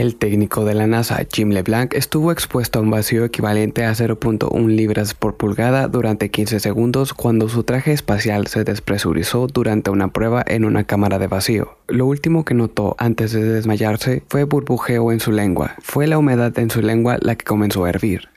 El técnico de la NASA, Jim LeBlanc, estuvo expuesto a un vacío equivalente a 0.1 libras por pulgada durante 15 segundos cuando su traje espacial se despresurizó durante una prueba en una cámara de vacío. Lo último que notó antes de desmayarse fue burbujeo en su lengua. Fue la humedad en su lengua la que comenzó a hervir.